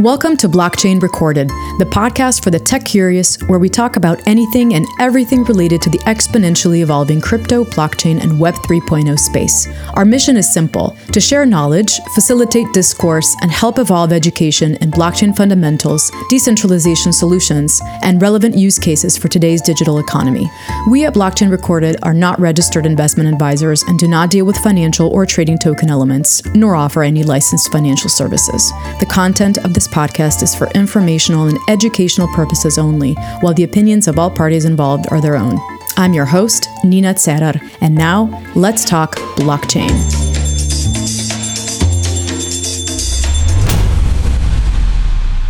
Welcome to Blockchain Recorded, the podcast for the tech curious, where we talk about anything and everything related to the exponentially evolving crypto, blockchain, and Web 3.0 space. Our mission is simple to share knowledge, facilitate discourse, and help evolve education in blockchain fundamentals, decentralization solutions, and relevant use cases for today's digital economy. We at Blockchain Recorded are not registered investment advisors and do not deal with financial or trading token elements, nor offer any licensed financial services. The content of this podcast is for informational and educational purposes only, while the opinions of all parties involved are their own. I'm your host, Nina Tserar, and now let's talk blockchain.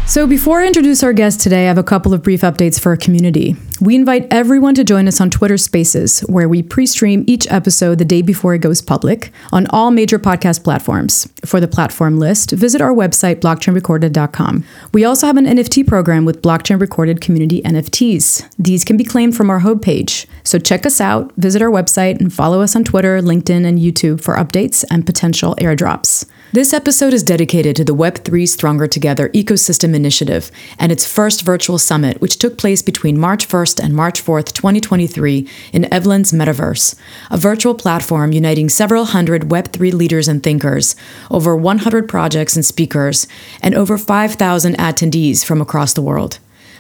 So, before I introduce our guest today, I have a couple of brief updates for our community. We invite everyone to join us on Twitter Spaces, where we pre stream each episode the day before it goes public on all major podcast platforms. For the platform list, visit our website, blockchainrecorded.com. We also have an NFT program with Blockchain Recorded Community NFTs. These can be claimed from our homepage. So, check us out, visit our website, and follow us on Twitter, LinkedIn, and YouTube for updates and potential airdrops. This episode is dedicated to the Web3 Stronger Together ecosystem initiative and its first virtual summit, which took place between March 1st and March 4th, 2023, in Evveland's Metaverse, a virtual platform uniting several hundred Web3 leaders and thinkers, over 100 projects and speakers, and over 5,000 attendees from across the world.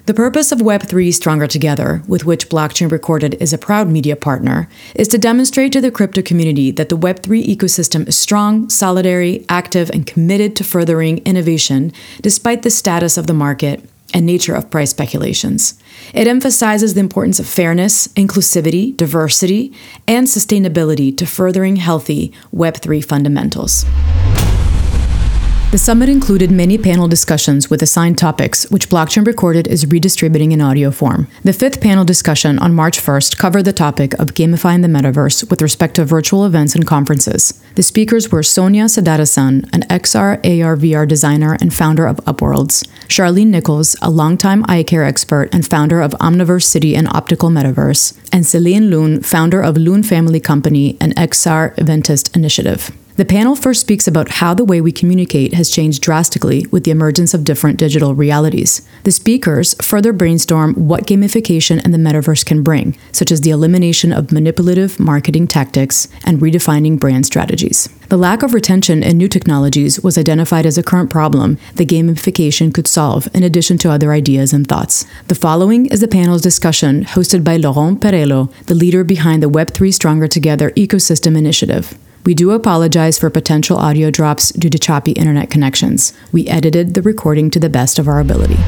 The purpose of Web3 Stronger Together, with which Blockchain Recorded is a proud media partner, is to demonstrate to the crypto community that the Web3 ecosystem is strong, solidary, active, and committed to furthering innovation despite the status of the market and nature of price speculations. It emphasizes the importance of fairness, inclusivity, diversity, and sustainability to furthering healthy Web3 fundamentals. The summit included many panel discussions with assigned topics, which Blockchain Recorded is redistributing in audio form. The fifth panel discussion on March 1st covered the topic of gamifying the metaverse with respect to virtual events and conferences. The speakers were Sonya Seddarassan, an XR AR VR designer and founder of Upworlds, Charlene Nichols, a longtime eye care expert and founder of Omniverse City and Optical Metaverse, and Selen Lun, founder of Loon Family Company and XR Eventist Initiative. The panel first speaks about how the way we communicate has changed drastically with the emergence of different digital realities. The speakers further brainstorm what gamification and the metaverse can bring, such as the elimination of manipulative marketing tactics and redefining brand strategies. The lack of retention in new technologies was identified as a current problem that gamification could solve, in addition to other ideas and thoughts. The following is the panel's discussion hosted by Laurent Perello, the leader behind the Web3 Stronger Together ecosystem initiative. We do apologize for potential audio drops due to choppy internet connections. We edited the recording to the best of our ability.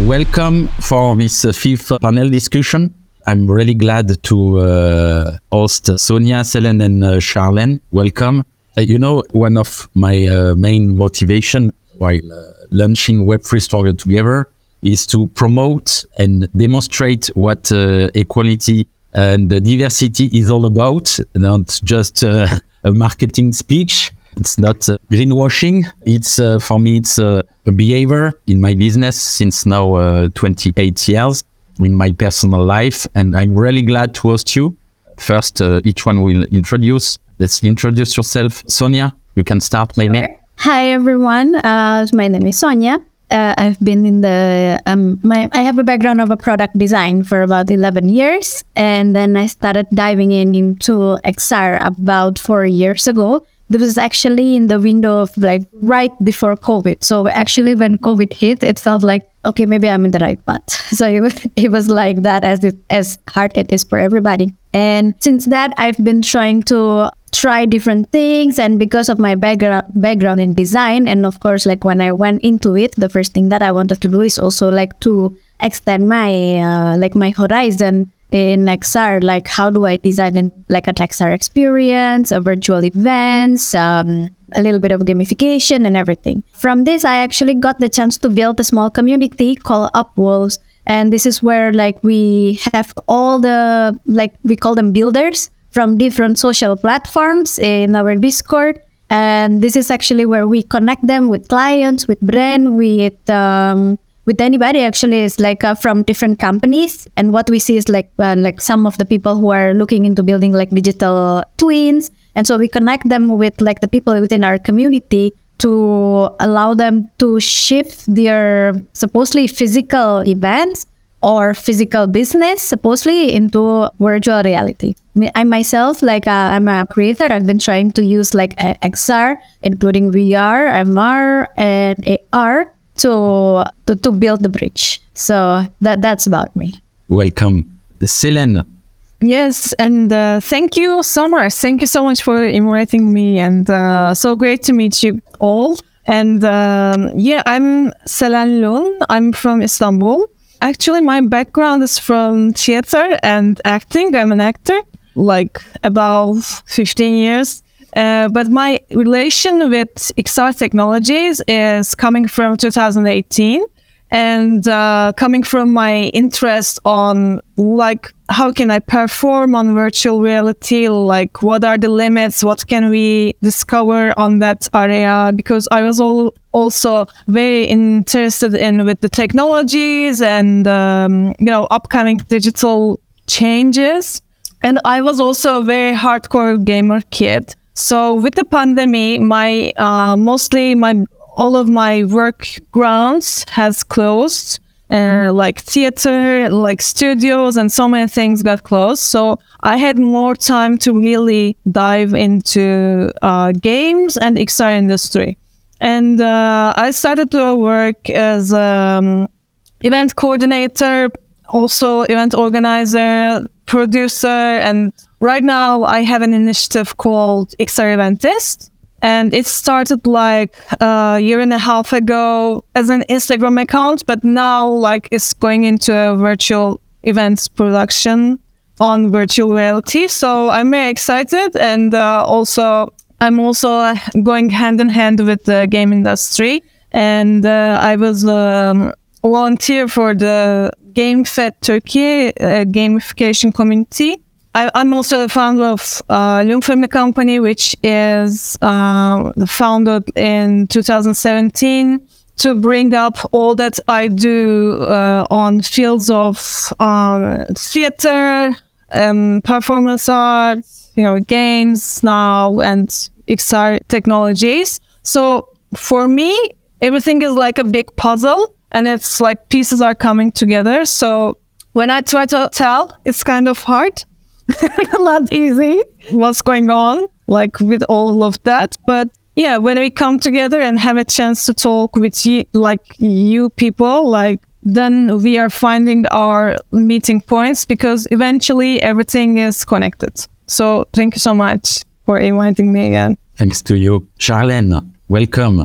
Welcome for this uh, fifth panel discussion. I'm really glad to uh, host Sonya, Selen, and uh, Charlene. Welcome. Uh, you know, one of my uh, main motivation while uh, launching Web3 Stronger Together is to promote and demonstrate what equality and the diversity is all about, not just uh, a marketing speech. It's not uh, greenwashing. It's uh, for me, it's uh, a behavior in my business since now uh, 28 years in my personal life, and I'm really glad to host you. First, uh, each one will introduce. Let's introduce yourself, Sonya. You can start, maybe. Hi everyone. my name is Sonya uh, I've been in the um, my I have a background of a product design for about 11 years and then I started diving in into XR about 4 years ago this was actually in the window of like right before COVID. So actually when COVID hit it felt like okay maybe I'm in the right path. So it was, it was like that as it, as hard it is for everybody. And since that I've been trying to try different things. And because of my background background in design and of course like when i went into it the first thing that i wanted to do is also like to extend my uh, like my horizon in xr like how do i design in, like a xr experience a virtual events um, a little bit of gamification and everything from this i actually got the chance to build a small community called Upworlds and this is where like we have all the like we call them builders from different social platforms in our Discord. And this is actually where we connect them with clients, with brand, with um, with anybody. Actually, is like uh, from different companies. And what we see is like uh, like some of the people who are looking into building like digital twins. And so we connect them with like the people within our community to allow them to shift their supposedly physical events or physical business supposedly into virtual reality. I myself, like uh, I'm a creator, I've been trying to use like XR, including VR, MR, and AR to, to to build the bridge. So that that's about me. Welcome, Selen. Yes, and uh, thank you so much. Thank you so much for inviting me, and uh, so great to meet you all. And um, yeah, I'm Selen Lun. I'm from Istanbul. Actually, my background is from theater and acting. I'm an actor, like about 15 years. Uh, but my relation with XR technologies is coming from 2018 and uh, coming from my interest on like how can i perform on virtual reality? Like what are the limits? What can we discover on that area? Because i was all also very interested in with the technologies and um, you know upcoming digital changes. And i was also a very hardcore gamer kid so with the pandemic my uh, mostly my all of my work grounds has closed. Uh, like theater like studios and so many things got closed. So i had more time to really dive into uh, games and xr industry. And uh, i started to work as um, event coordinator also event organizer producer and right now i have an initiative called xr eventist and it started like a year and a half ago as an Instagram account, but now like it's going into a virtual events production on virtual reality. So I'm very excited, and uh, also I'm also going hand in hand with the game industry, and uh, I was um, volunteer for the Game Fed Turkey uh, gamification community I, am also the founder of uh, Company, which is uh, founded in 2017 to bring up all that I do uh, on fields of uh, theater, um, performance art, you know, games now, and XR technologies. So for me, everything is like a big puzzle, and it's like pieces are coming together. So when I try to tell, it's kind of hard not easy what's going on, like with all of that. But yeah, when we come together and have a chance to talk with you, like you people, like then we are finding our meeting points because eventually everything is connected. So thank you so much for inviting me again. Thanks to you. Charlene, welcome.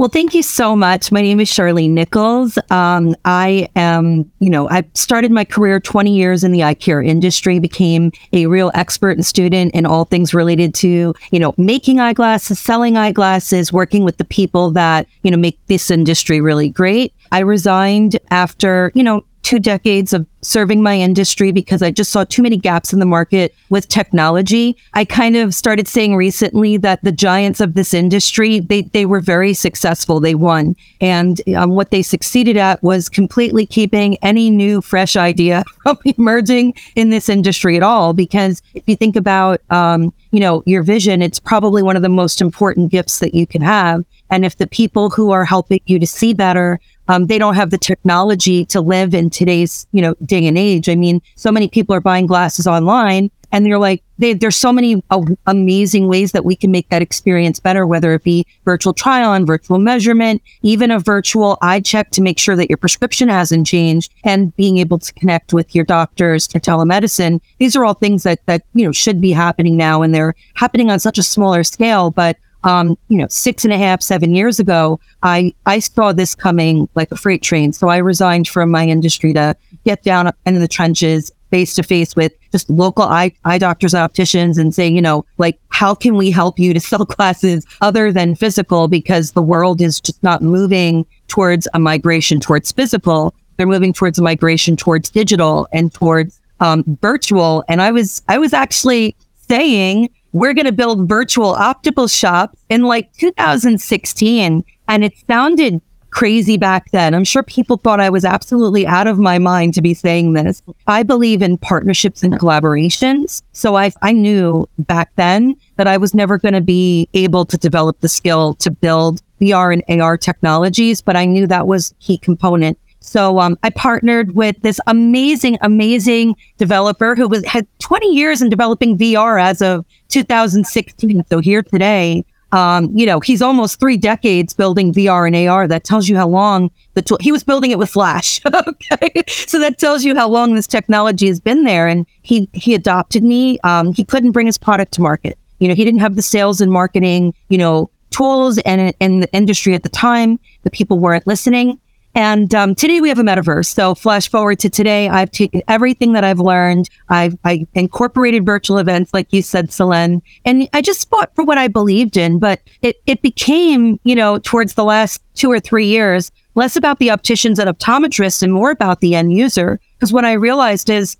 Well, thank you so much. My name is Charlene Nichols. Um, I am, you know, I started my career 20 years in the eye care industry, became a real expert and student in all things related to, you know, making eyeglasses, selling eyeglasses, working with the people that, you know, make this industry really great. I resigned after, you know, two decades of serving my industry because I just saw too many gaps in the market with technology. I kind of started saying recently that the giants of this industry, they, they were very successful. They won. And um, what they succeeded at was completely keeping any new, fresh idea from emerging in this industry at all. Because if you think about, um, you know, your vision, it's probably one of the most important gifts that you can have. And if the people who are helping you to see better um, they don't have the technology to live in today's, you know, day and age. I mean, so many people are buying glasses online and you're like, they, there's so many uh, amazing ways that we can make that experience better, whether it be virtual try on, virtual measurement, even a virtual eye check to make sure that your prescription hasn't changed and being able to connect with your doctors for telemedicine. These are all things that, that, you know, should be happening now and they're happening on such a smaller scale, but um, you know, six and a half, seven years ago, I, I saw this coming like a freight train. So I resigned from my industry to get down into the trenches face to face with just local eye, eye doctors, opticians and say, you know, like, how can we help you to sell classes other than physical? Because the world is just not moving towards a migration towards physical. They're moving towards a migration towards digital and towards um, virtual. And I was, I was actually saying we're going to build virtual optical shops in like 2016. And it sounded crazy back then. I'm sure people thought I was absolutely out of my mind to be saying this. I believe in partnerships and collaborations. So I, I knew back then that I was never going to be able to develop the skill to build VR and AR technologies, but I knew that was a key component. So um, I partnered with this amazing, amazing developer who was had 20 years in developing VR as of 2016. So here today, um, you know, he's almost three decades building VR and AR. That tells you how long the tool, he was building it with Flash. okay. So that tells you how long this technology has been there. And he, he adopted me. Um, he couldn't bring his product to market. You know, he didn't have the sales and marketing, you know, tools and in the industry at the time. The people weren't listening. And um, today we have a metaverse. So flash forward to today, I've taken everything that I've learned. I've I incorporated virtual events, like you said, Selen, and I just fought for what I believed in. But it it became, you know, towards the last two or three years, less about the opticians and optometrists and more about the end user. Because what I realized is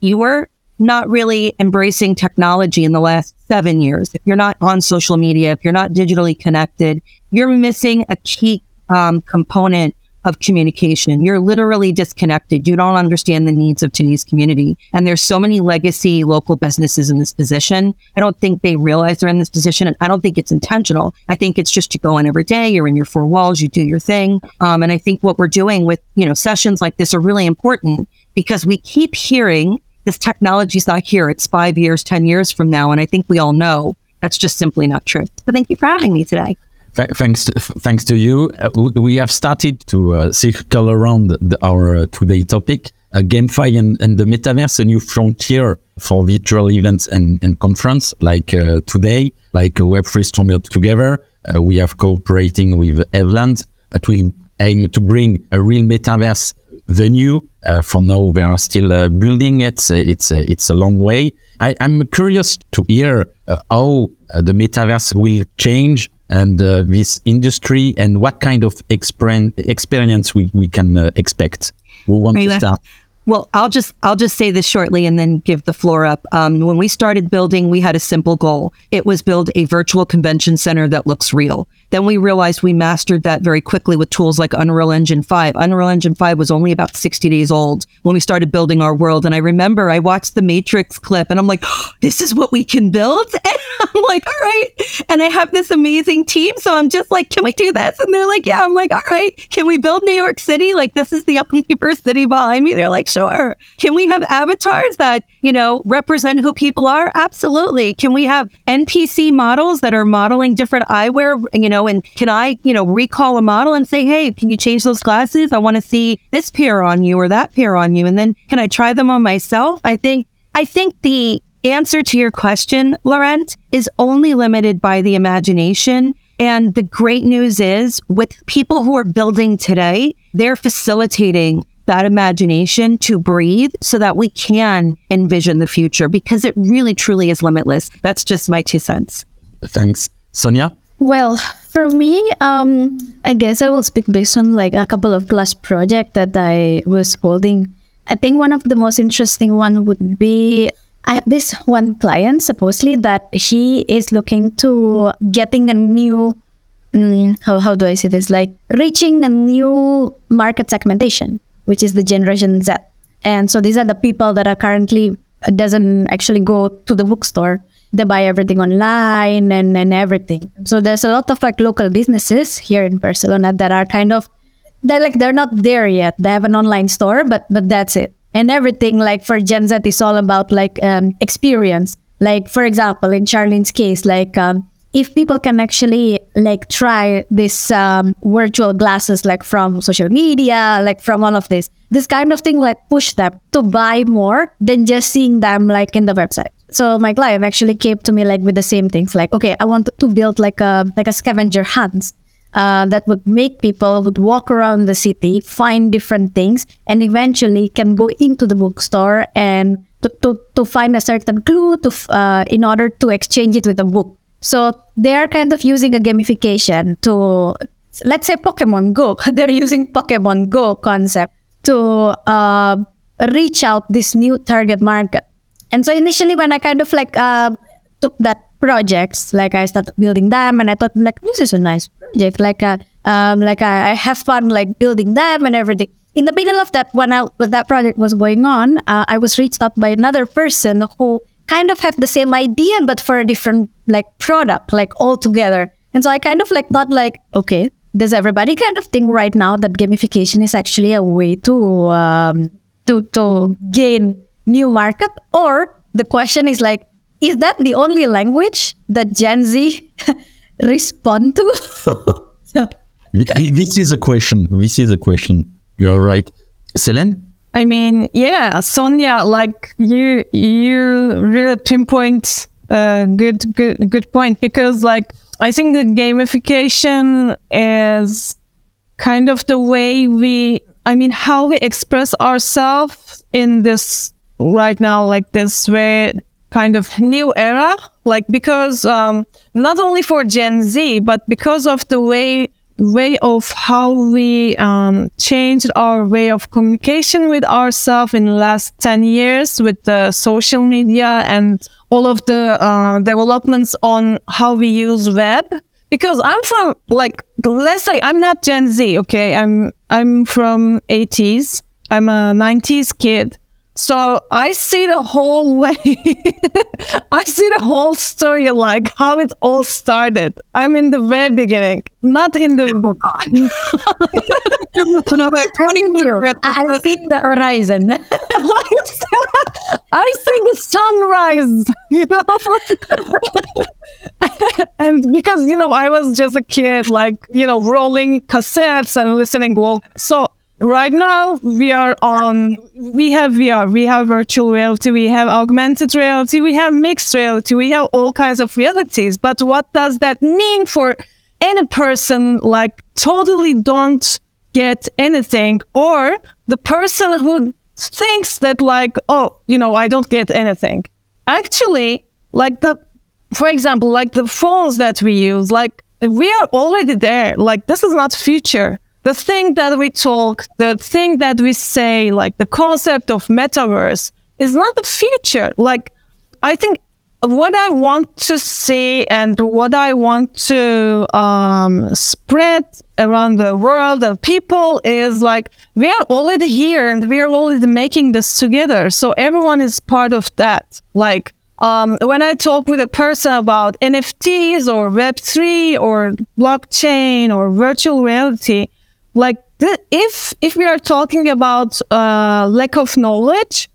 you were not really embracing technology in the last seven years. If you're not on social media, if you're not digitally connected, you're missing a key um, component of communication. You're literally disconnected. You don't understand the needs of today's community. And there's so many legacy local businesses in this position. I don't think they realize they're in this position. And I don't think it's intentional. I think it's just you go in every day, you're in your four walls, you do your thing. Um, and I think what we're doing with, you know, sessions like this are really important because we keep hearing this technology's not here. It's five years, 10 years from now. And I think we all know that's just simply not true. So thank you for having me today thanks, to, thanks to you. Uh, we have started to uh, circle around the, our uh, today topic, uh, GameFi and, and, the metaverse, a new frontier for virtual events and, and conference like uh, today, like Web3 Stronger Together. Uh, we have cooperating with Evveland to aim to bring a real metaverse venue. for now, we are still building it. It's, it's a long way. I, am curious to hear how the metaverse will change and uh, this industry and what kind of experience we, we can uh, expect. We want to start. Well, I'll just I'll just say this shortly and then give the floor up. Um, when we started building, we had a simple goal. It was build a virtual convention center that looks real. Then we realized we mastered that very quickly with tools like Unreal Engine 5. Unreal Engine 5 was only about 60 days old when we started building our world. And I remember I watched the Matrix clip and I'm like, this is what we can build. And I'm like, all right. And I have this amazing team. So I'm just like, can we do this? And they're like, yeah. I'm like, all right. Can we build New York City? Like, this is the Omniverse city behind me. They're like, sure. Can we have avatars that, you know, represent who people are? Absolutely. Can we have NPC models that are modeling different eyewear, you know, and can I, you know, recall a model and say, hey, can you change those glasses? I want to see this pair on you or that pair on you. And then can I try them on myself? I think, I think the answer to your question, Laurent, is only limited by the imagination. And the great news is with people who are building today, they're facilitating that imagination to breathe so that we can envision the future because it really truly is limitless. That's just my two cents. Thanks. Sonya? Well, for me, um, I guess I will speak based on like a couple of class projects that I was holding. I think one of the most interesting one would be I have this one client supposedly that she is looking to getting a new mm, how how do I say this like reaching a new market segmentation, which is the Generation Z. And so these are the people that are currently doesn't actually go to the bookstore they buy everything online and, and everything. So there's a lot of like local businesses here in Barcelona that are kind of they're like they're not there yet. They have an online store, but but that's it. And everything like for Gen Z is all about like um, experience. Like for example, in Charlene's case, like um, if people can actually like try this um, virtual glasses like from social media, like from all of this, this kind of thing like push them to buy more than just seeing them like in the website. So my client actually came to me like with the same things, like, okay, I want to build like a like a scavenger hunt uh, that would make people would walk around the city, find different things, and eventually can go into the bookstore and to, to, to find a certain clue to uh, in order to exchange it with a book. So they are kind of using a gamification to let's say Pokemon Go. They're using Pokemon Go concept to uh, reach out this new target market. And so initially, when I kind of like uh, took that projects, like I started building them, and I thought like this is a nice project. Like uh, Um, like I, I have fun like building them and everything. In the middle of that, when, I, that project was going on, uh, I was reached out by another person who kind of have the same idea, but for a different like product, like all together. And so I kind of like thought like, okay, does everybody kind of think right now that gamification is actually a way to um, to to gain new market? Or the question is like, is that the only language that Gen Z respond to? so, This is a question. This is a question. You're right. Selen? I mean, yeah, Sonya, like you, you really pinpoint a good, good, good point because, like, I think the gamification is kind of the way we, I mean, how we express ourselves in this right now, like this way, kind of new era, like because um, not only for Gen Z, but because of the way way of how we um, changed our way of communication with ourselves in the last 10 years with the social media and all of the uh, developments on how we use web. Because i'm from like let's say i'm not gen z okay? I'm i'm from 80s i'm a 90s kid so I see the whole way. I see the whole story, like how it all started. I'm in the very beginning, not in the. I see the horizon. I see the sunrise, you know. and because you know, I was just a kid, like you know, rolling cassettes and listening. Well, so right now we are on we have VR, we have virtual reality, we have augmented reality, we have mixed reality, we have all kinds of realities. But what does that mean for any person like totally don't get anything or the person who thinks that like, oh, you know, I don't get anything. Actually, like the for example, like the phones that we use, like we are already there. Like this is not future the thing that we talk, the thing that we say, like the concept of metaverse is not the future. Like, I think what I want to see and what I want to um, spread around the world of people is like we are already here and we are already making this together. So everyone is part of that. Like um, when I talk with a person about NFTs or Web3 or blockchain or virtual reality, like th- if if we are talking about uh, lack of knowledge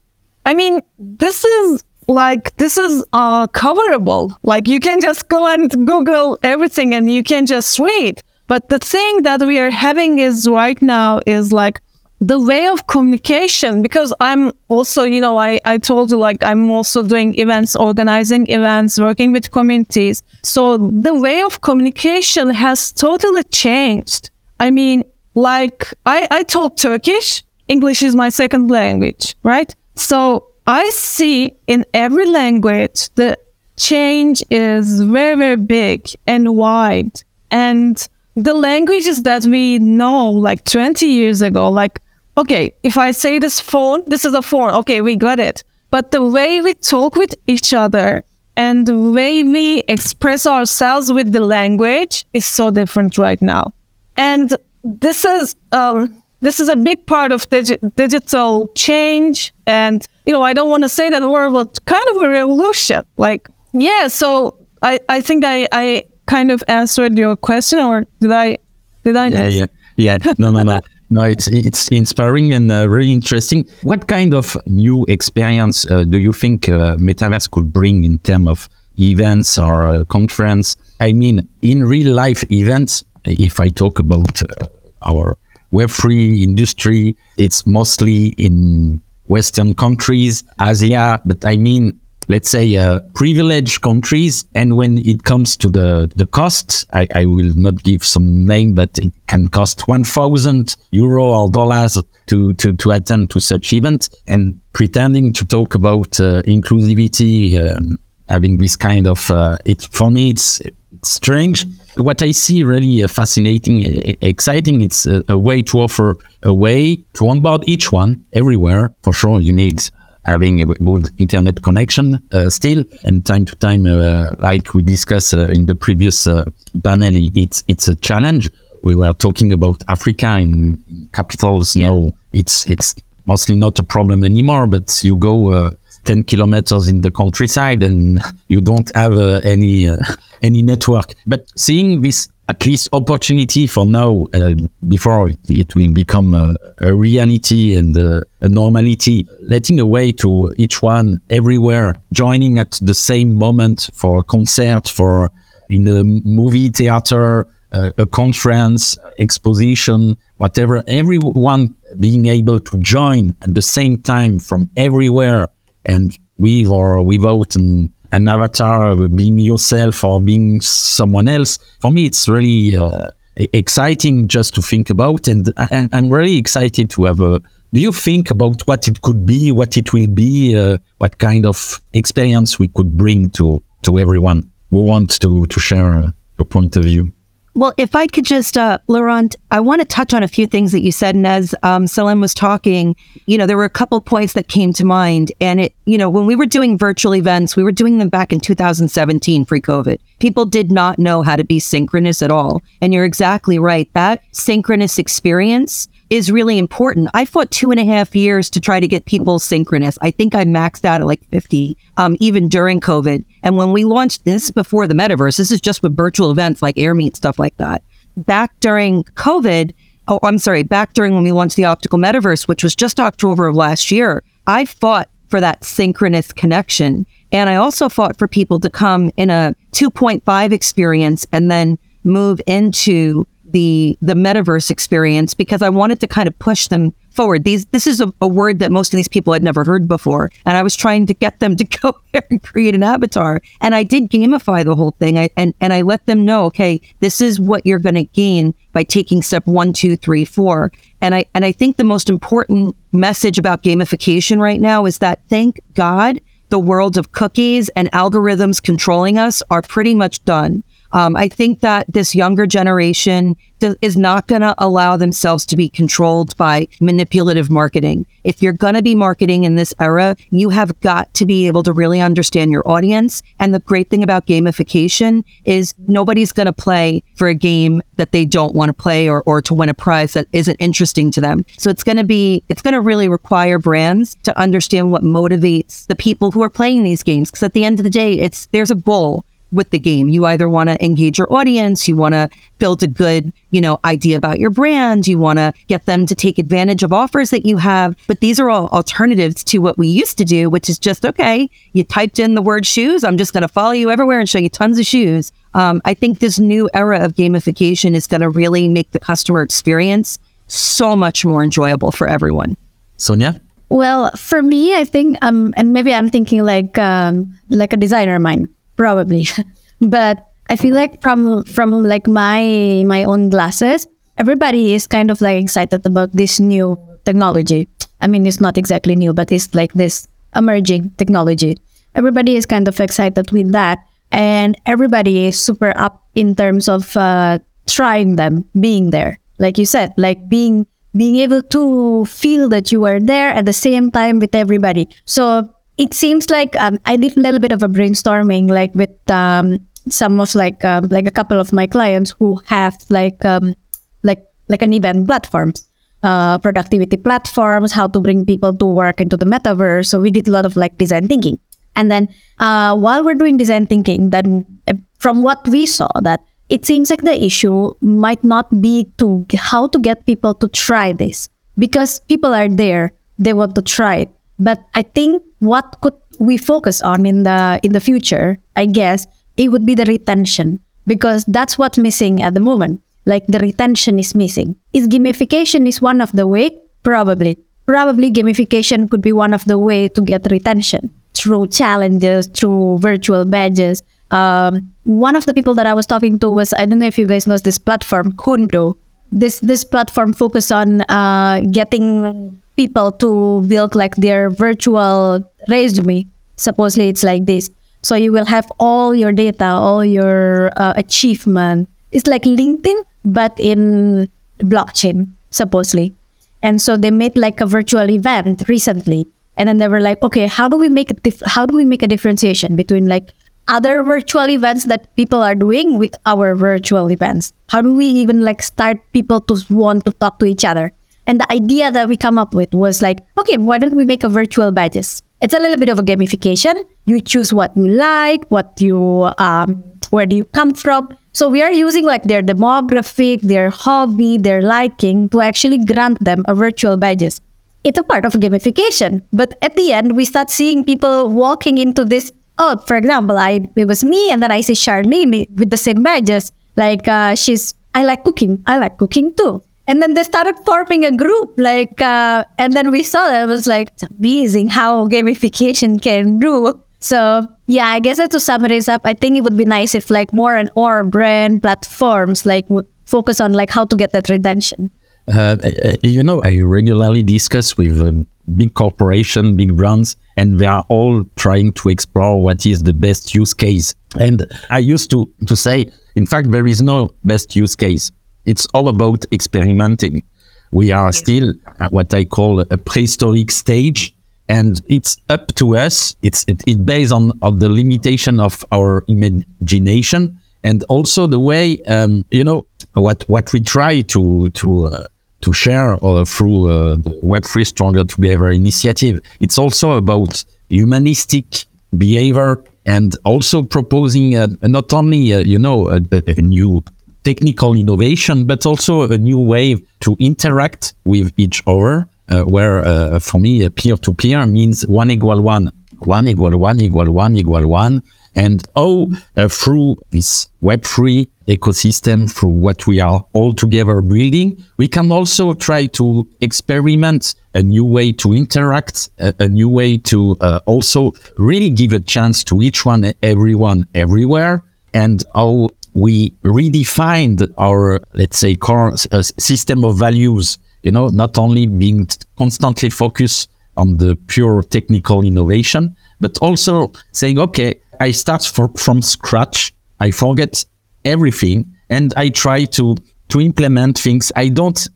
i mean this is like this is uh, coverable. Like you can just go and google everything and you can just read. But the thing that we are having is right now is like the way of communication. Because i'm also you know i i told you like i'm also doing events organizing events working with communities. So the way of communication has totally changed. I mean like I, I talk Turkish. English is my second language, right? So I see in every language the change is very, very big and wide. And the languages that we know like 20 years ago, like, okay, if I say this phone, this is a phone. Okay, we got it. But the way we talk with each other and the way we express ourselves with the language is so different right now. And this is um, this is a big part of digi- digital change, and you know I don't want to say that word, but kind of a revolution. Like yeah, so I I think I I kind of answered your question, or did I did I? Yeah, yeah, yeah. No, no, no. No, it's it's inspiring and uh, really interesting. What kind of new experience uh, do you think uh, metaverse could bring in terms of events or uh, conference? I mean, in real life events, if I talk about uh, our Web3 industry, it's mostly in Western countries, Asia, but I mean, let's say uh, privileged countries. And when it comes to the, the cost, I, I will not give some name, but it can cost 1,000 euro or dollars to, to, to attend to such event and pretending to talk about uh, inclusivity, um, having this kind of, uh, it, for me, it's, it's strange what I see really uh, fascinating, exciting, it's a, a, way to offer a way to onboard each one everywhere. For sure, you need having a good internet connection uh, still, and time to time, uh, like we discussed uh, in the previous uh, panel, it's it's a challenge. we were talking about Africa in capitals. Now it's it's mostly not a problem anymore. But you go uh, ten kilometers in the countryside and you don't have uh, any uh, any network. But seeing this at least opportunity for now uh, before it will become a, a reality and uh, a normality letting a way to each one everywhere joining at the same moment for a concert for in a movie theater uh, a conference exposition whatever everyone being able to join at the same time from everywhere and with or without an an avatar, being yourself or being someone else. For me, it's really uh, exciting just to think about, and, and I'm really excited to have a. Do you think about what it could be, what it will be, uh, what kind of experience we could bring to to everyone who wants to to share your point of view? Well, if I could just, uh, Laurent, I want to touch on a few things that you said. And as um, was talking, you know, there were a couple points that came to mind. And it, you know, when we were doing virtual events, we were doing them back in 2017 pre COVID. People did not know how to be synchronous at all. And you're exactly right. That synchronous experience is really important. I fought two and a half years to try to get people synchronous. I think I maxed out at like 50, um, even during COVID. And when we launched this before the metaverse, this is just with virtual events like AirMeet, stuff like that. Back during COVID, oh, I'm sorry, back during when we launched the optical metaverse, which was just October of last year, I fought for that synchronous connection. And I also fought for people to come in a 2.5 experience and then move into the the metaverse experience because I wanted to kind of push them forward. These this is a, a, word that most of these people had never heard before, and I was trying to get them to go there and create an avatar. And I did gamify the whole thing, I, and and I let them know, okay, this is what you're going to gain by taking step one, two, three, four. And I and I think the most important message about gamification right now is that thank God the world of cookies and algorithms controlling us are pretty much done. Um, I think that this younger generation th- is not going to allow themselves to be controlled by manipulative marketing. If you're going to be marketing in this era, you have got to be able to really understand your audience. And the great thing about gamification is nobody's going to play for a game that they don't want to play or, or to win a prize that isn't interesting to them. So it's going to be, it's going to really require brands to understand what motivates the people who are playing these games. Because at the end of the day, it's, there's a goal with the game. You either want to engage your audience, you want to build a good, you know, idea about your brand, you want to get them to take advantage of offers that you have. But these are all alternatives to what we used to do, which is just okay. You typed in the word shoes. I'm just going to follow you everywhere and show you tons of shoes. Um, I think this new era of gamification is going to really make the customer experience so much more enjoyable for everyone. Sonya? Well, for me, I think, um, and maybe I'm thinking like, um, like a designer of mine probably. but I feel like from from like my my own glasses, everybody is kind of like excited about this new technology. I mean, it's not exactly new, but it's like this emerging technology. Everybody is kind of excited with that, and everybody is super up in terms of uh, trying them, being there. Like you said, like being being able to feel that you are there at the same time with everybody. So it seems like um, I did a little bit of a brainstorming, like with um, some of like um, like a couple of my clients who have like um, like like an event platforms, uh, productivity platforms, how to bring people to work into the metaverse. So we did a lot of like design thinking, and then uh, while we're doing design thinking, then uh, from what we saw that it seems like the issue might not be to how to get people to try this. Because people are there, they want to try it but I think what could we focus on in the in the future, I guess, it would be the retention because that's what's missing at the moment. Like the retention is missing. Is gamification is one of the way? Probably. Probably gamification could be one of the way to get retention through challenges, through virtual badges. Um, one of the people that I was talking to was I don't know if you guys know this platform Hundo. This this platform focus on uh, getting people to build like their virtual resume. Supposedly it's like this. So you will have all your data, all your uh, achievement. It's like LinkedIn, but in blockchain, supposedly. And so they made like a virtual event recently. And then they were like, okay, how do we make a dif- how do we make a differentiation between like other virtual events that people are doing with our virtual events? How do we even like start people to want to talk to each other? And the idea that we come up with was like, okay, why don't we make a virtual badges? It's a little bit of a gamification. You choose what you like, what you, um, where do you come from. So we are using like their demographic, their hobby, their liking to actually grant them a virtual badges. It's a part of gamification, but at the end we start seeing people walking into this. Oh, for example, I it was me, and then I see Charlene with the same badges. Like uh, she's, I like cooking. I like cooking too. And then they started forming a group, like, uh, and then we saw that it was like amazing how gamification can do. So yeah, I guess to summarize up, I think it would be nice if like more and more brand platforms like would focus on like how to get that retention. Uh, uh, you know, I regularly discuss with um, big corporation, big brands, and they are all trying to explore what is the best use case. And I used to to say, in fact, there is no best use case. It's all about experimenting. We are still at what I call a prehistoric stage, and it's up to us. It's it, it based on, on the limitation of our imagination and also the way um, you know what what we try to to uh, to share uh, through uh, the Web3 Stronger Together initiative. It's also about humanistic behavior and also proposing uh, not only uh, you know a, a, new technical innovation, but also a new way to interact with each other. Uh, where uh, for me, peer to peer means one equal one, one equal one equal one equal one, and oh, uh, through this Web3 ecosystem, through what we are all together building, we can also try to experiment a new way to interact, a, a new way to uh, also really give a chance to each one, everyone, everywhere, and how we redefined our, let's say, core uh, system of values, you know, not only being constantly focused on the pure technical innovation, but also saying, okay, I start for, from scratch. I forget everything and I try to, to implement things. I don't,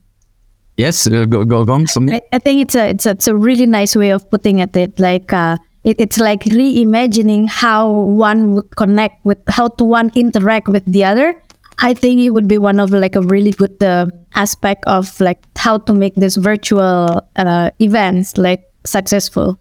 yes, uh, go, go, on. I, I, think it's a, it's a, it's a really nice way of putting it. Like, uh, it, it's like reimagining how one would connect with how to one interact with the other i think it would be one of like a really good uh, aspect of like how to make this virtual uh, events like successful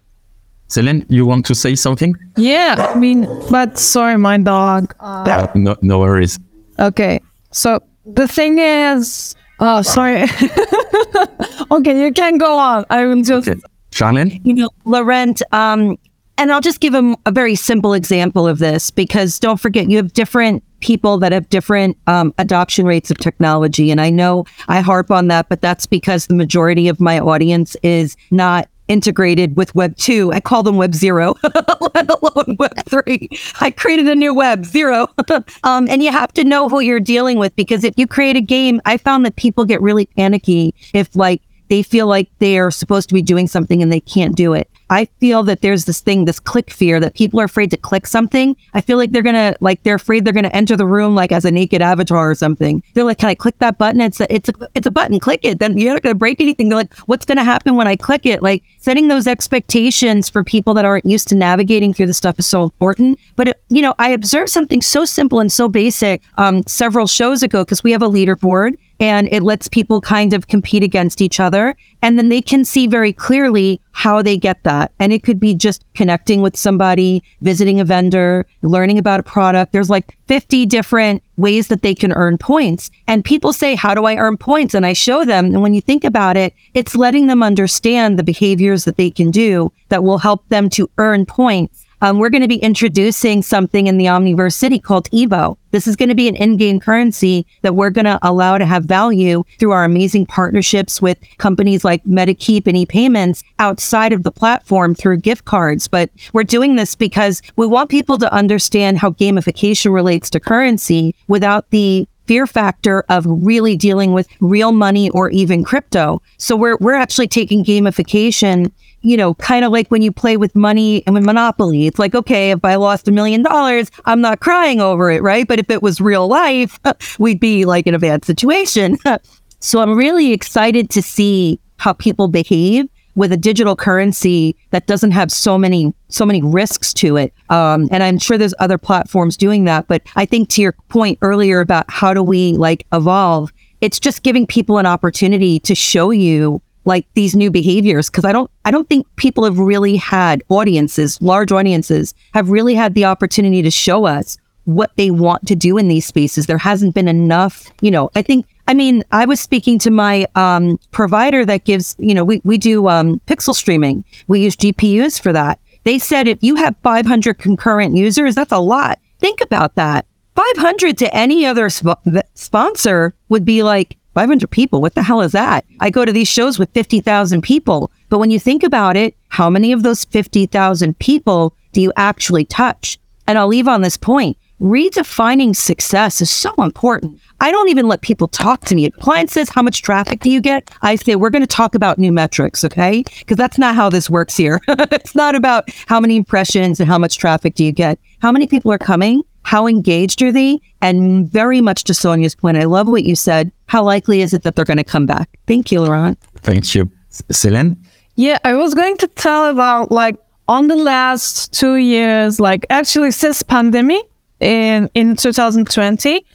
Selen, you want to say something? Yeah, I mean, but sorry, my dog. Uh, no, no worries. Okay, so the thing is, oh, sorry. okay, you can go on. I will just. Okay. Charlene? You know, Laurent, um, and I'll just give them a very simple example of this because don't forget, you have different people that have different um, adoption rates of technology. And I know I harp on that, but that's because the majority of my audience is not integrated with Web 2. I call them Web 0, let alone Web 3. I created a new Web 0. um, and you have to know who you're dealing with because if you create a game, I found that people get really panicky if like they feel like they are supposed to be doing something and they can't do it. I feel that there's this thing, this click fear that people are afraid to click something. I feel like they're gonna like they're afraid they're gonna enter the room like as a naked avatar or something. They're like, can I click that button? It's a it's a it's a button. Click it. Then you're not gonna break anything. They're like, what's gonna happen when I click it? Like setting those expectations for people that aren't used to navigating through the stuff is so important. But it, you know, I observed something so simple and so basic um, several shows ago because we have a leaderboard and it lets people kind of compete against each other. And then they can see very clearly how they get that. And it could be just connecting with somebody, visiting a vendor, learning about a product. There's like 50 different ways that they can earn points. And people say, How do I earn points? And I show them. And when you think about it, it's letting them understand the behaviors that they can do that will help them to earn points um, we're going to be introducing something in the Omniverse City called Evo. This is going to be an in-game currency that we're going to allow to have value through our amazing partnerships with companies like MetaKeep and ePayments outside of the platform through gift cards. But we're doing this because we want people to understand how gamification relates to currency without the fear factor of really dealing with real money or even crypto. So we're we're actually taking gamification you know, kind of like when you play with money and with Monopoly. It's like, okay, if I lost a million dollars, I'm not crying over it, right? But if it was real life, we'd be like in a bad situation. so I'm really excited to see how people behave with a digital currency that doesn't have so many so many risks to it. Um, and I'm sure there's other platforms doing that. But I think to your point earlier about how do we like evolve, it's just giving people an opportunity to show you like these new behaviors because I don't I don't think people have really had audiences, large audiences have really had the opportunity to show us what they want to do in these spaces. There hasn't been enough, you know, I think I mean, I was speaking to my um, provider that gives, you know, we, we do um, pixel streaming. We use GPUs for that. They said if you have 500 concurrent users, that's a lot. Think about that. 500 to any other sp- sponsor would be like 500 people. What the hell is that? I go to these shows with 50,000 people. But when you think about it, how many of those 50,000 people do you actually touch? And I'll leave on this point redefining success is so important. I don't even let people talk to me. A client says, How much traffic do you get? I say, We're going to talk about new metrics, okay? Because that's not how this works here. it's not about how many impressions and how much traffic do you get. How many people are coming? How engaged are they? And very much to Sonya's point, I love what you said. How likely is it that they're going to come back? Thank you, Laurent. Thank you. Selen? Yeah, I was going to tell about like on the last two years, like actually since pandemic, in in 2020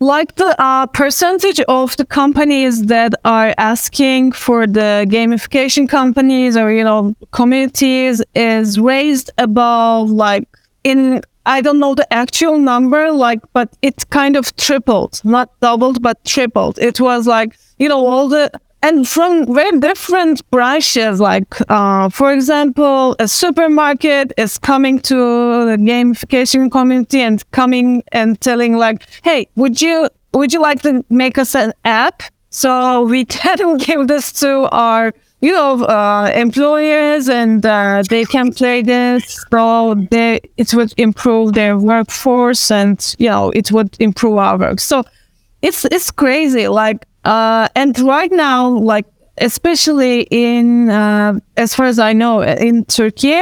like the uh, percentage of the companies that are asking for the gamification companies or you know communities is raised above like in i don't know the actual number like but it kind of tripled not doubled but tripled it was like you know all the and from very different branches. Like, uh, for example, a supermarket is coming to the gamification community and coming and telling, like, "Hey, would you would you like to make us an app so we can give this to our you know uh, employers and uh, they can play this so they it would improve their workforce and you know it would improve our work so it's it's crazy like uh, and right now, like especially in uh, as far as I know, in Turkey,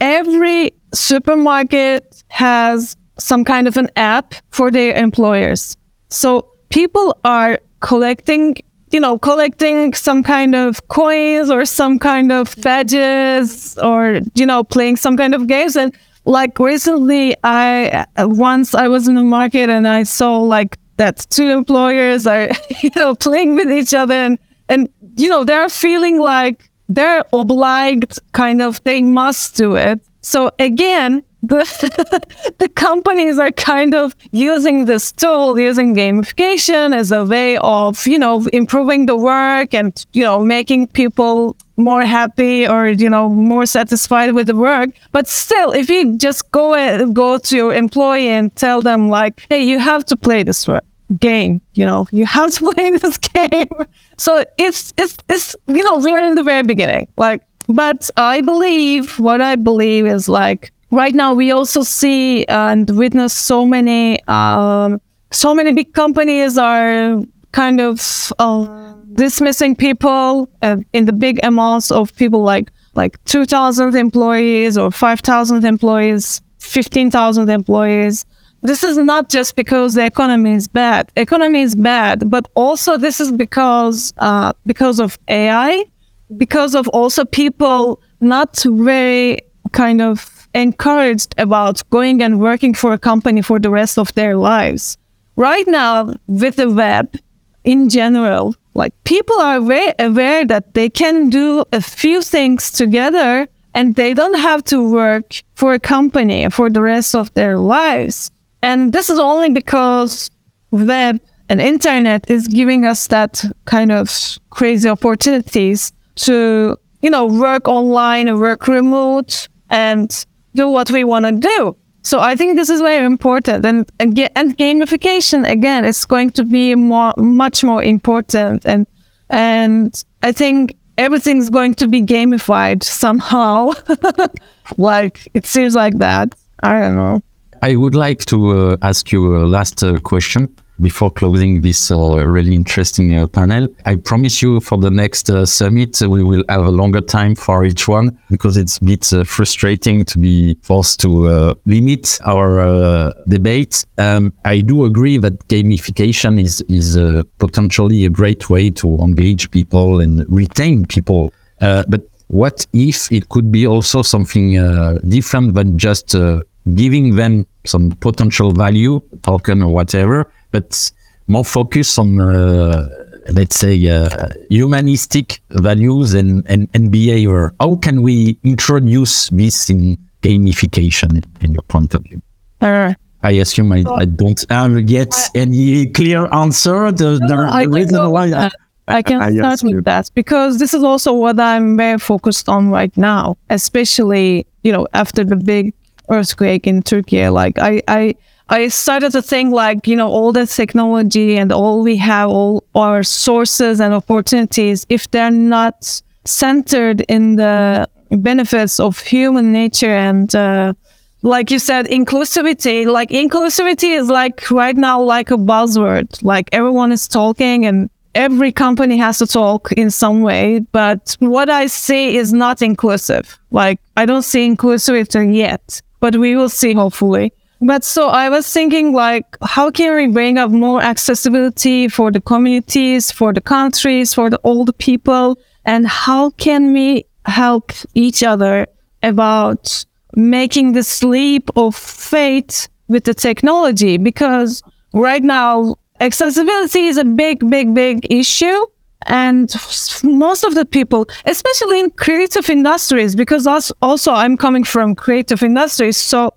every supermarket has some kind of an app for their employers. So people are collecting, you know, collecting some kind of coins or some kind of badges or you know, playing some kind of games. And like recently i once i was in the market and i saw like that two employers are you know playing with each other. And and you know they're feeling like they're obliged kind of they must do it. So again the companies are kind of using this tool using gamification as a way of you know improving the work and you know making people more happy or you know more satisfied with the work but still if you just go go to your employee and tell them like hey you have to play this work game. You know, you have to play this game. So it's it's it's you know we're in the very beginning. Like, but I believe what I believe is like right now we also see and witness so many um, so many big companies are kind of uh, dismissing people uh, in the big amounts of people like like 2000 employees or 5000 employees 15000 employees this is not just because the economy is bad. Economy is bad, but also this is because uh, because of AI, because of also people not very kind of encouraged about going and working for a company for the rest of their lives. Right now, with the web in general, like people are very aware that they can do a few things together and they don't have to work for a company for the rest of their lives. And this is only because web and internet is giving us that kind of crazy opportunities to, you know, work online, work remote and do what we want to do. So I think this is very important. And and gamification again is going to be more, much more important. And, and I think everything's going to be gamified somehow. like it seems like that. I don't know. I would like to uh, ask you a last uh, question before closing this uh, really interesting uh, panel. I promise you for the next uh, summit, we will have a longer time for each one because it's a bit frustrating to be forced to limit our debate. Um, I do agree that gamification is, is potentially a great way to engage people and retain people. but what if it could be also something uh, different than just uh, giving them some potential value, token or whatever, but more focus on, uh, let's say, uh, humanistic values and, and, and behavior. How can we introduce this in gamification in your point of view? Uh, I assume I, I don't have yet any clear answer. The, the I reason so. why I, I can I start with that because this is also what I'm very focused on right now, especially you know after the big earthquake in Turkey. Like I, I, I started to think like you know all the technology and all we have, all our sources and opportunities, if they're not centered in the benefits of human nature and uh, like you said, inclusivity, like inclusivity is like right now like a buzzword. Like everyone is talking and every company has to talk in some way. But what I see is not inclusive. Like I don't see inclusivity yet, but we will see hopefully. But so I was thinking like, how can we bring up more accessibility for the communities, for the countries, for the old people? And how can we help each other about making the leap of faith with the technology because right now accessibility is a big big big issue and most of the people especially in creative industries because us also i'm coming from creative industries so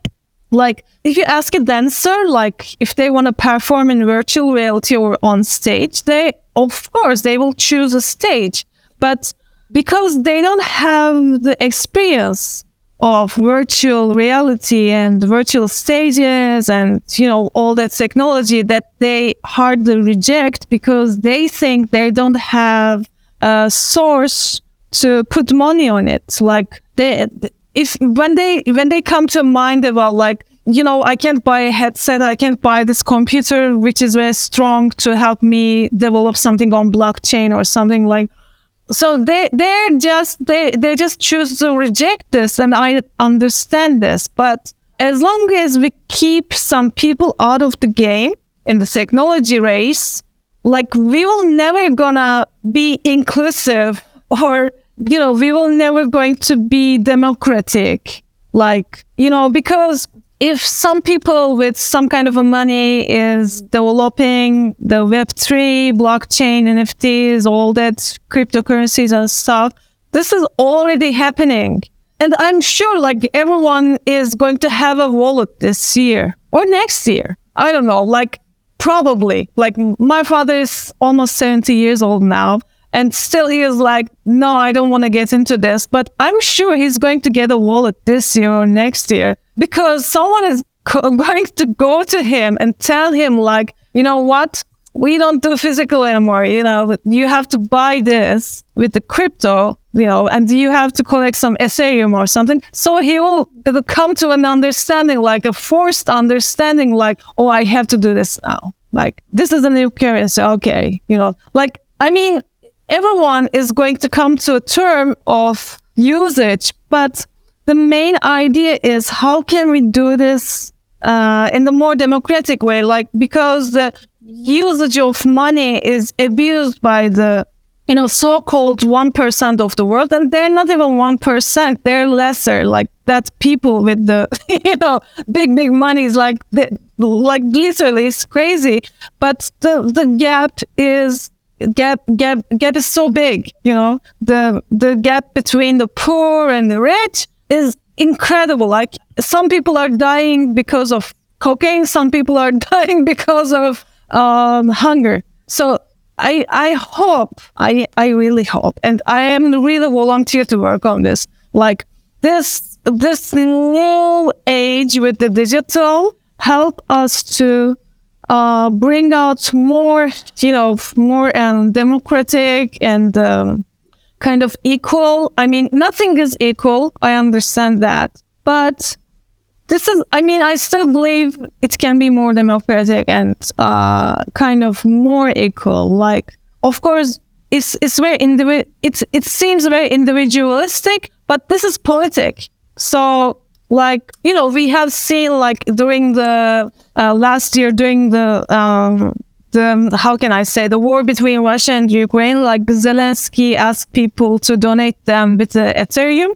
like if you ask a dancer like if they want to perform in virtual reality or on stage they of course they will choose a stage. But because they don't have the experience of virtual reality and virtual stages and you know all that technology that they hardly reject because they think they don't have a source to put money on it. Like they if when they when they come to mind about like you know i can't buy a headset i can't buy this computer which is very strong to help me develop something on blockchain or something like so they they're just they they just choose to reject this and i understand this but as long as we keep some people out of the game in the technology race like we will never gonna be inclusive or you know we will never going to be democratic. Like you know because if some people with some kind of a money is developing the web3 blockchain nfts all that cryptocurrencies and stuff this is already happening. And i'm sure like everyone is going to have a wallet this year or next year. I don't know like probably. Like my father is almost 70 years old now and still he is like no i don't want to get into this but i'm sure he's going to get a wallet this year or next year because someone is co- going to go to him and tell him like you know what? We don't do physical anymore you know you have to buy this with the crypto you know and you have to collect some ethereum or something. So he will come to an understanding like a forced understanding like oh i have to do this now. Like this is a new currency okay you know. Like i mean everyone is going to come to a term of usage, but the main idea is how can we do this uh, in the more democratic way? Like because the usage of money is abused by the you know so-called one percent of the world, and they're not even one percent; they're lesser. Like that people with the you know big big money is like the, like literally it's crazy, but the the gap is gap gap gap is so big you know? The the gap between the poor and the rich is incredible. Like some people are dying because of cocaine some people are dying because of um, hunger. So i i hope i i really hope and i am really volunteer to work on this. Like this this new age with the digital help us to uh, bring out more, you know, more um, democratic and um, kind of equal. I mean, nothing is equal. I understand that, but this is. I mean, I still believe it can be more democratic and uh, kind of more equal. Like, of course, it's it's very indivi- It's it seems very individualistic, but this is politic. So like you know we have seen like during the uh, last year during the um, the how can I say the war between Russia and Ukraine. Like Zelensky asked people to donate them with the Ethereum,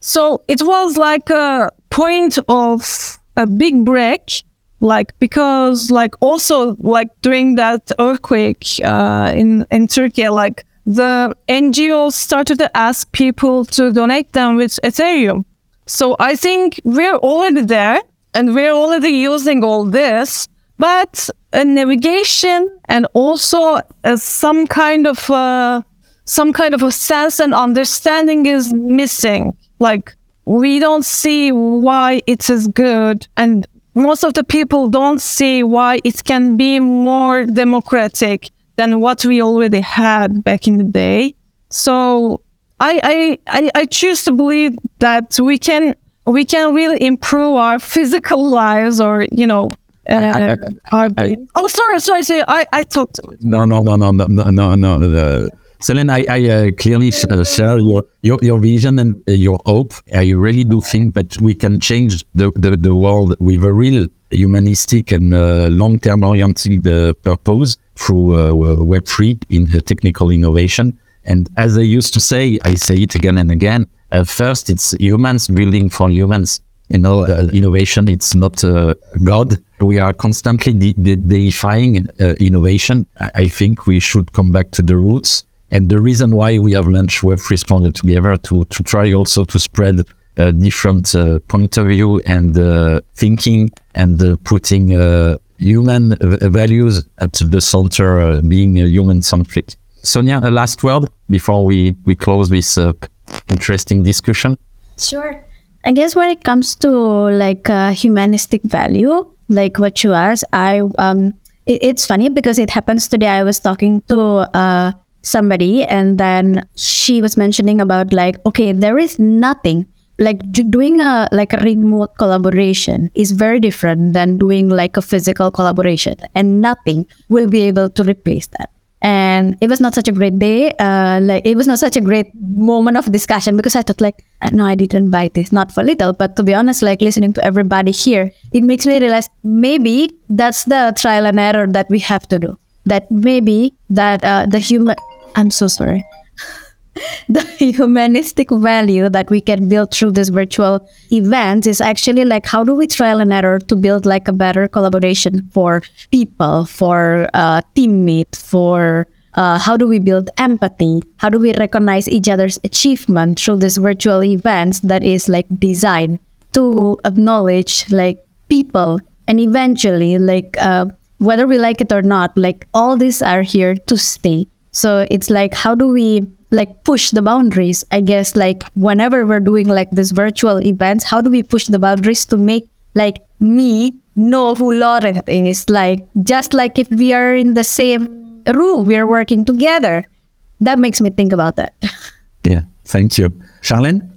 so it was like a point of a big break. Like because like also like during that earthquake uh, in in Turkey, like the NGOs started to ask people to donate them with Ethereum. So I think we're already there and we're already using all this, but a navigation and also some kind of uh, some kind of a sense and understanding is missing. Like we don't see why it is good, and most of the people don't see why it can be more democratic than what we already had back in the day. So I I I, I choose to believe that we can we can really improve our physical lives or you know uh, our, oh sorry sorry sorry I I talked No, no, no, no, no, no, no, no. Uh, I, I uh, clearly uh, share your, your your vision and uh, your hope. I really do think that we can change the, the, the world with a real humanistic and uh, long-term oriented uh, purpose through uh, Web3 in the technical innovation. And as I used to say, I say it again and again. Uh, first, it's humans building for humans. You know, uh, innovation, it's not uh, God. We are constantly de- de- deifying uh, innovation. I-, I think we should come back to the roots. And the reason why we have launched Web3 Stronger together to, to try also to spread uh, different point of view and thinking and putting human v- values at the center, being human centric. Sonya, a last word before we, we close this uh, interesting discussion. Sure. I guess when it comes to like uh, humanistic value, like what you asked, I um, it, it's funny because it happens today. I was talking to uh somebody, and then she was mentioning about like, okay, there is nothing like do- doing a like a remote collaboration is very different than doing like a physical collaboration, and nothing will be able to replace that and it was not such a great day uh, like it was not such a great moment of discussion because i thought like "Uh, no i didn't buy this not for little but to be honest like listening to everybody here it makes me realize maybe that's the trial and error that we have to do. That maybe that uh, the human i'm so sorry the humanistic value that we can build through this virtual events is actually like how do we trial and error to build like a better collaboration for people for uh, teammate for uh, how do we build empathy? How do we recognize each other's achievement through this virtual events that is like designed to acknowledge like people? And eventually like uh, whether we like it or not like all these are here to stay. So it's like how do we like push the boundaries i guess like whenever we're doing like this virtual events how do we push the boundaries to make like me know who Laurent is like just like if we are in the same room we are working together that makes me think about that Yeah, thank you. Charlene?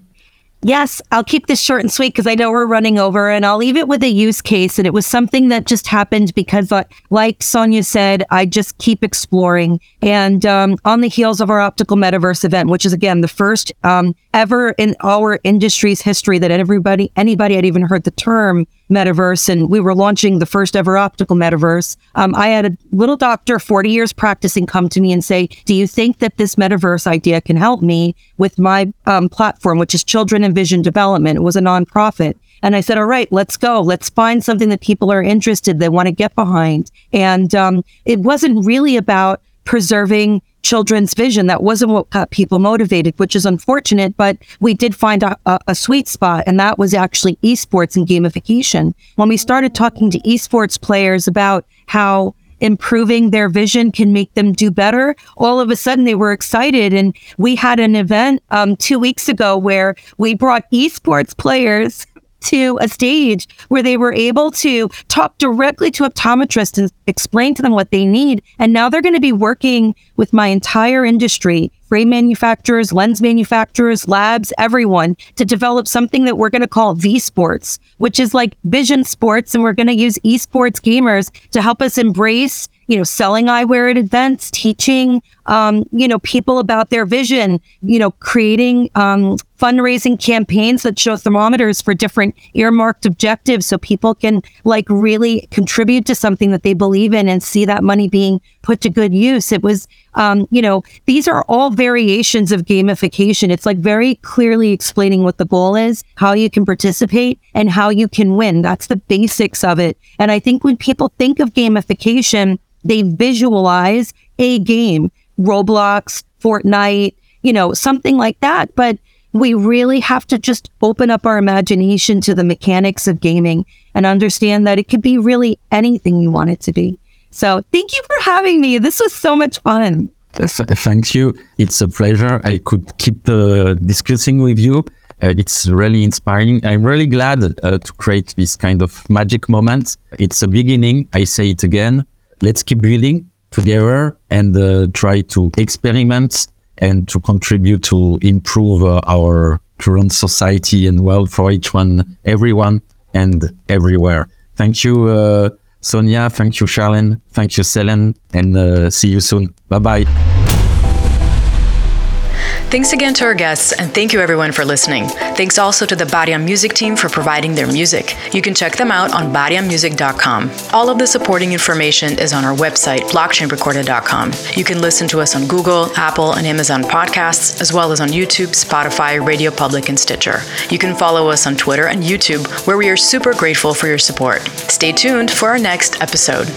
Yes, I'll keep this short and sweet because I know we're running over and I'll leave it with a use case. And it was something that just happened because, uh, like Sonya said, I just keep exploring. And um, on the heels of our optical metaverse event, which is again the first um, ever in our industry's history that everybody, anybody had even heard the term metaverse, and we were launching the first ever optical metaverse. Um, I had a little doctor, 40 years practicing, come to me and say, Do you think that this metaverse idea can help me with my um, platform, which is Children and Vision Development? It was a nonprofit. And I said, all right, let's go. Let's find something that people are interested, they want to get behind. And um, it wasn't really about preserving children's vision. That wasn't what got people motivated, which is unfortunate, but we did find a, a, a sweet spot, and that was actually esports and gamification. When we started talking to esports players about how improving their vision can make them do better. All of a sudden, they were excited. And we had an event um, two weeks ago where we brought esports players to a stage where they were able to talk directly to optometrists and explain to them what they need. And now they're going to be working with my entire industry, frame manufacturers, lens manufacturers, labs, everyone to develop something that we're going to call V Sports, which is like vision sports. And we're going to use esports gamers to help us embrace you know, selling eyewear at events, teaching um, you know, people about their vision, you know, creating um, fundraising campaigns that show thermometers for different earmarked objectives so people can like really contribute to something that they believe in and see that money being put to good use. It was, um, you know, these are all variations of gamification. It's like very clearly explaining what the goal is, how you can participate, and how you can win. That's the basics of it. And I think when people think of gamification, they visualize a game Roblox, Fortnite, you know, something like that. But we really have to just open up our imagination to the mechanics of gaming and understand that it could be really anything you want it to be. So thank you for having me. This was so much fun. Thank you. It's a pleasure. I could keep uh, discussing with you. Uh, it's really inspiring. I'm really glad uh, to create this kind of magic moment. It's a beginning. I say it again. Let's keep building together and uh, try to experiment and to contribute to improve uh, our current society and well for each one, everyone and everywhere. Thank you, uh, Sonya. Thank you, Charlene. Thank you, Selen. And uh, see you soon. Bye bye. Thanks again to our guests, and thank you everyone for listening. Thanks also to the Bariam Music team for providing their music. You can check them out on bariammusic.com. All of the supporting information is on our website, blockchainrecorded.com. You can listen to us on Google, Apple, and Amazon podcasts, as well as on YouTube, Spotify, Radio Public, and Stitcher. You can follow us on Twitter and YouTube, where we are super grateful for your support. Stay tuned for our next episode.